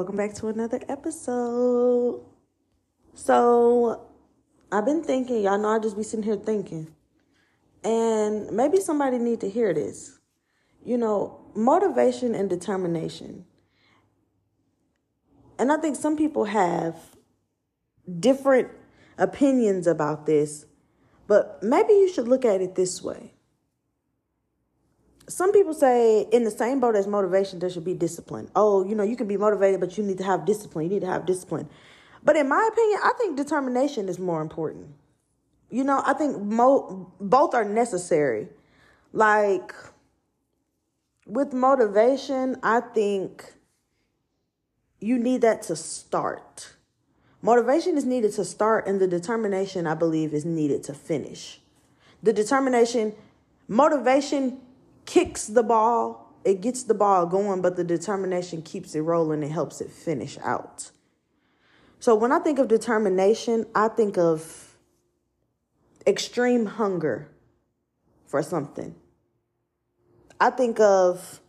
welcome back to another episode. So, I've been thinking, y'all know I just be sitting here thinking. And maybe somebody need to hear this. You know, motivation and determination. And I think some people have different opinions about this, but maybe you should look at it this way. Some people say in the same boat as motivation, there should be discipline. Oh, you know, you can be motivated, but you need to have discipline. You need to have discipline. But in my opinion, I think determination is more important. You know, I think mo- both are necessary. Like with motivation, I think you need that to start. Motivation is needed to start, and the determination, I believe, is needed to finish. The determination, motivation kicks the ball, it gets the ball going, but the determination keeps it rolling and helps it finish out. So when I think of determination, I think of extreme hunger for something. I think of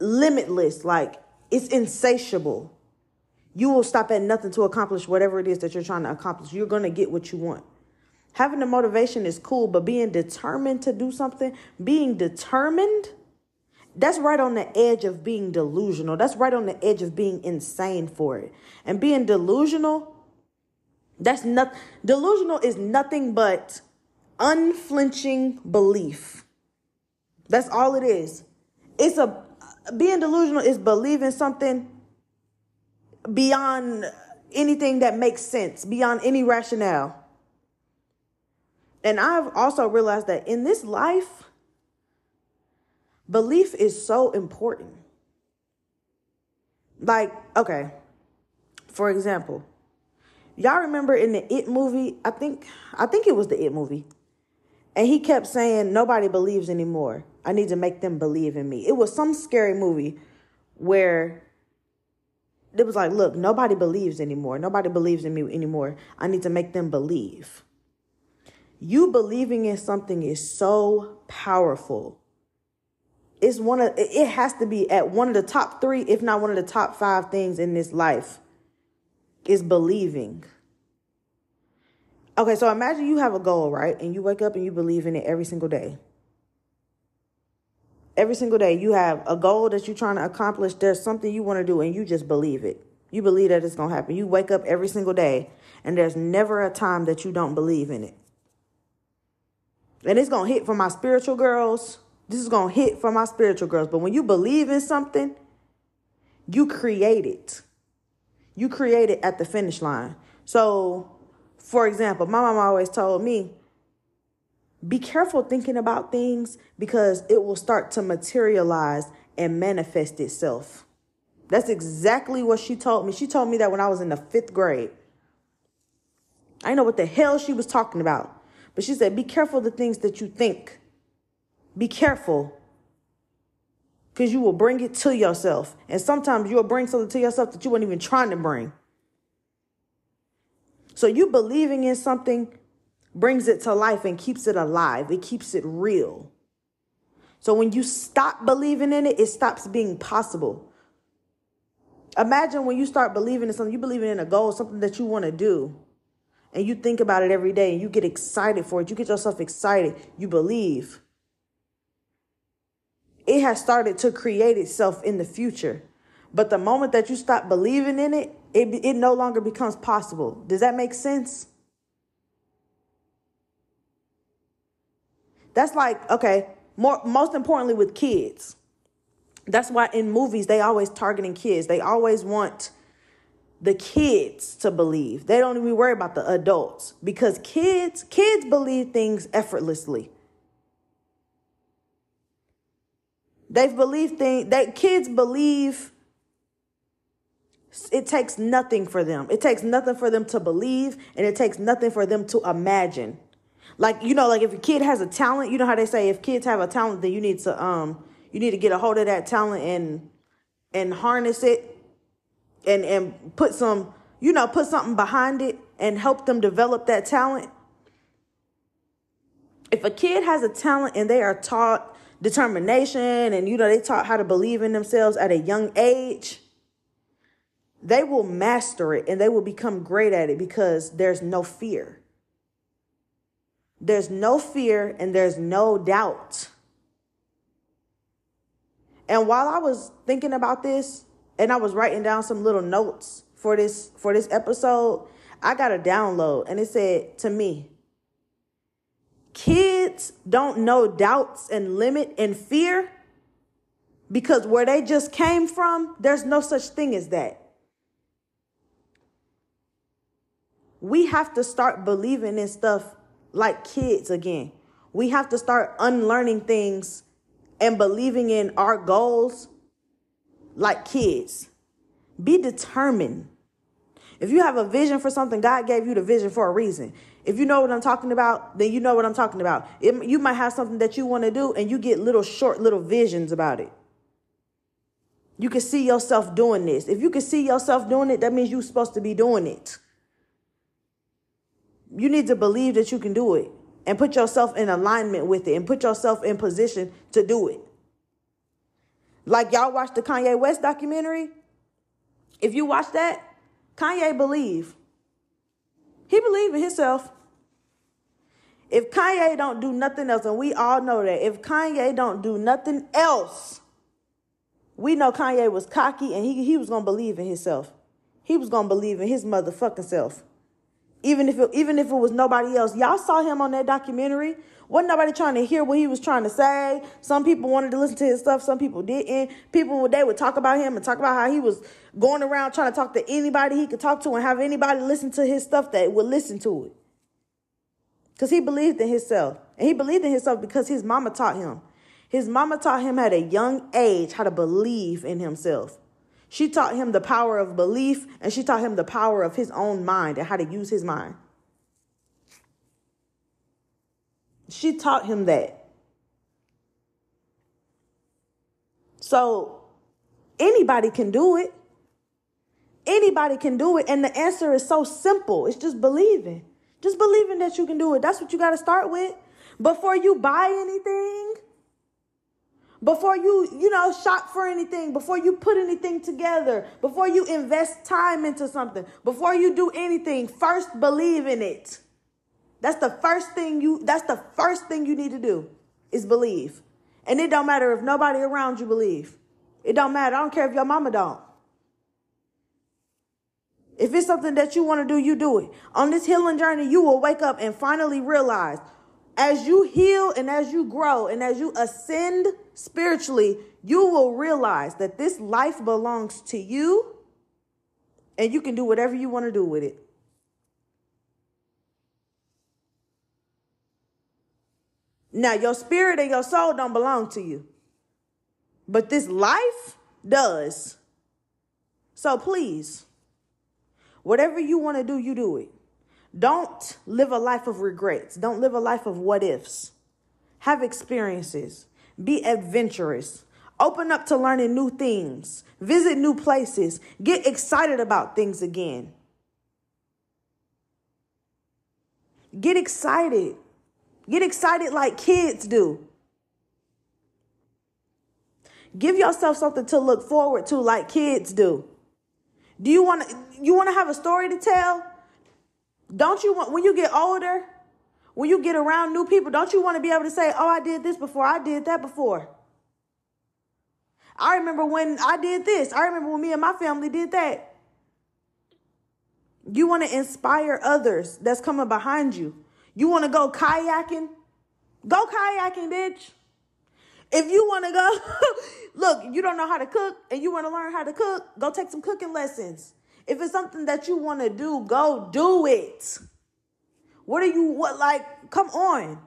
limitless, like it's insatiable. You will stop at nothing to accomplish whatever it is that you're trying to accomplish. You're going to get what you want. Having the motivation is cool, but being determined to do something, being determined, that's right on the edge of being delusional. That's right on the edge of being insane for it. And being delusional, that's not delusional is nothing but unflinching belief. That's all it is. It's a being delusional is believing something beyond anything that makes sense, beyond any rationale. And I've also realized that in this life, belief is so important. Like, okay, for example, y'all remember in the It movie, I think I think it was the It movie. And he kept saying nobody believes anymore. I need to make them believe in me. It was some scary movie where it was like, look, nobody believes anymore. Nobody believes in me anymore. I need to make them believe. You believing in something is so powerful. It's one of it has to be at one of the top 3 if not one of the top 5 things in this life is believing. Okay, so imagine you have a goal, right? And you wake up and you believe in it every single day. Every single day, you have a goal that you're trying to accomplish. There's something you want to do, and you just believe it. You believe that it's going to happen. You wake up every single day, and there's never a time that you don't believe in it. And it's going to hit for my spiritual girls. This is going to hit for my spiritual girls. But when you believe in something, you create it. You create it at the finish line. So, for example, my mom always told me, be careful thinking about things because it will start to materialize and manifest itself. That's exactly what she told me. She told me that when I was in the fifth grade. I know what the hell she was talking about. But she said, be careful the things that you think. Be careful. Because you will bring it to yourself. And sometimes you'll bring something to yourself that you weren't even trying to bring. So you believing in something brings it to life and keeps it alive. It keeps it real. So when you stop believing in it, it stops being possible. Imagine when you start believing in something, you believe in a goal, something that you want to do, and you think about it every day and you get excited for it. You get yourself excited. You believe. It has started to create itself in the future. But the moment that you stop believing in it, it, it no longer becomes possible. Does that make sense? That's like, okay, more most importantly with kids. That's why in movies they always targeting kids. They always want the kids to believe. They don't even worry about the adults because kids kids believe things effortlessly. They've believed things that kids believe it takes nothing for them. It takes nothing for them to believe and it takes nothing for them to imagine. Like, you know, like if a kid has a talent, you know how they say if kids have a talent, then you need to um you need to get a hold of that talent and and harness it and and put some, you know, put something behind it and help them develop that talent. If a kid has a talent and they are taught determination and you know they taught how to believe in themselves at a young age they will master it and they will become great at it because there's no fear there's no fear and there's no doubt and while i was thinking about this and i was writing down some little notes for this for this episode i got a download and it said to me Kids don't know doubts and limit and fear because where they just came from, there's no such thing as that. We have to start believing in stuff like kids again. We have to start unlearning things and believing in our goals like kids. Be determined. If you have a vision for something, God gave you the vision for a reason. If you know what I'm talking about, then you know what I'm talking about. It, you might have something that you want to do and you get little short little visions about it. You can see yourself doing this. If you can see yourself doing it, that means you're supposed to be doing it. You need to believe that you can do it and put yourself in alignment with it and put yourself in position to do it. Like y'all watched the Kanye West documentary. If you watch that, Kanye believe he believe in himself. If Kanye don't do nothing else, and we all know that, if Kanye don't do nothing else, we know Kanye was cocky and he, he was gonna believe in himself. He was gonna believe in his motherfucking self. Even if it, even if it was nobody else. Y'all saw him on that documentary. Wasn't nobody trying to hear what he was trying to say. Some people wanted to listen to his stuff, some people didn't. People they would talk about him and talk about how he was going around trying to talk to anybody he could talk to and have anybody listen to his stuff that would listen to it. Because he believed in himself. And he believed in himself because his mama taught him. His mama taught him at a young age how to believe in himself. She taught him the power of belief and she taught him the power of his own mind and how to use his mind. She taught him that. So anybody can do it. Anybody can do it. And the answer is so simple it's just believing. Just believing that you can do it. That's what you got to start with. Before you buy anything, before you, you know, shop for anything, before you put anything together, before you invest time into something, before you do anything, first believe in it. That's the first thing you that's the first thing you need to do is believe. And it don't matter if nobody around you believe. It don't matter. I don't care if your mama don't. If it's something that you want to do, you do it. On this healing journey, you will wake up and finally realize as you heal and as you grow and as you ascend spiritually, you will realize that this life belongs to you and you can do whatever you want to do with it. Now, your spirit and your soul don't belong to you, but this life does. So please, whatever you want to do, you do it. Don't live a life of regrets. Don't live a life of what ifs. Have experiences. Be adventurous. Open up to learning new things. Visit new places. Get excited about things again. Get excited. Get excited like kids do. Give yourself something to look forward to like kids do. Do you want to you want to have a story to tell? Don't you want when you get older, when you get around new people, don't you want to be able to say, "Oh, I did this before. I did that before." I remember when I did this. I remember when me and my family did that. You want to inspire others that's coming behind you. You want to go kayaking? Go kayaking, bitch. If you want to go, look, you don't know how to cook and you want to learn how to cook, go take some cooking lessons. If it's something that you want to do, go do it. What are you, what, like, come on.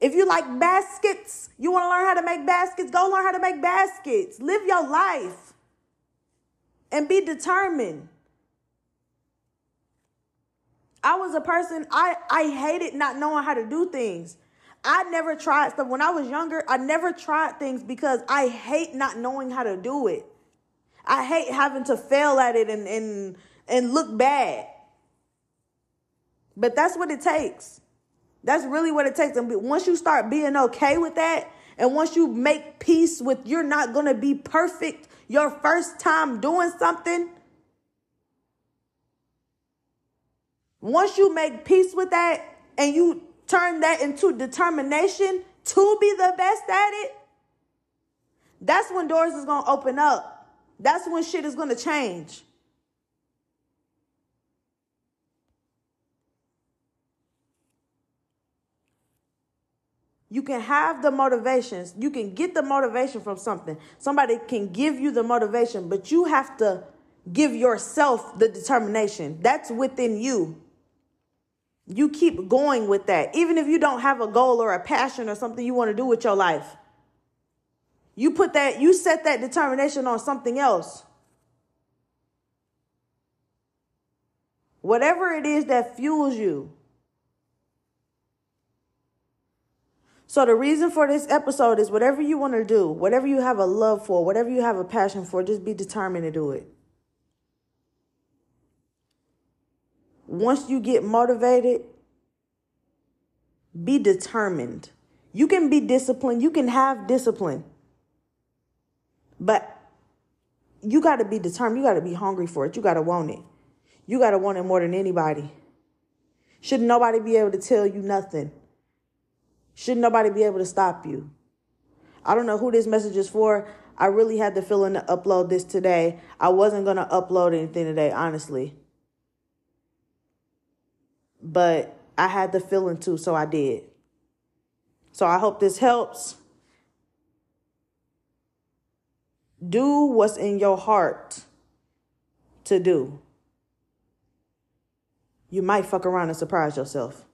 If you like baskets, you want to learn how to make baskets, go learn how to make baskets. Live your life and be determined. I was a person, I, I hated not knowing how to do things. I never tried stuff. When I was younger, I never tried things because I hate not knowing how to do it. I hate having to fail at it and, and, and look bad. But that's what it takes. That's really what it takes. And once you start being okay with that, and once you make peace with you're not going to be perfect your first time doing something, once you make peace with that and you turn that into determination to be the best at it, that's when doors is going to open up. That's when shit is going to change. You can have the motivations. You can get the motivation from something. Somebody can give you the motivation, but you have to give yourself the determination. That's within you. You keep going with that. Even if you don't have a goal or a passion or something you want to do with your life. You put that, you set that determination on something else. Whatever it is that fuels you. So, the reason for this episode is whatever you want to do, whatever you have a love for, whatever you have a passion for, just be determined to do it. Once you get motivated, be determined. You can be disciplined, you can have discipline, but you got to be determined. You got to be hungry for it. You got to want it. You got to want it more than anybody. Should nobody be able to tell you nothing? Should nobody be able to stop you? I don't know who this message is for. I really had the feeling to upload this today. I wasn't going to upload anything today, honestly. But I had the feeling to, so I did. So I hope this helps. Do what's in your heart to do. You might fuck around and surprise yourself.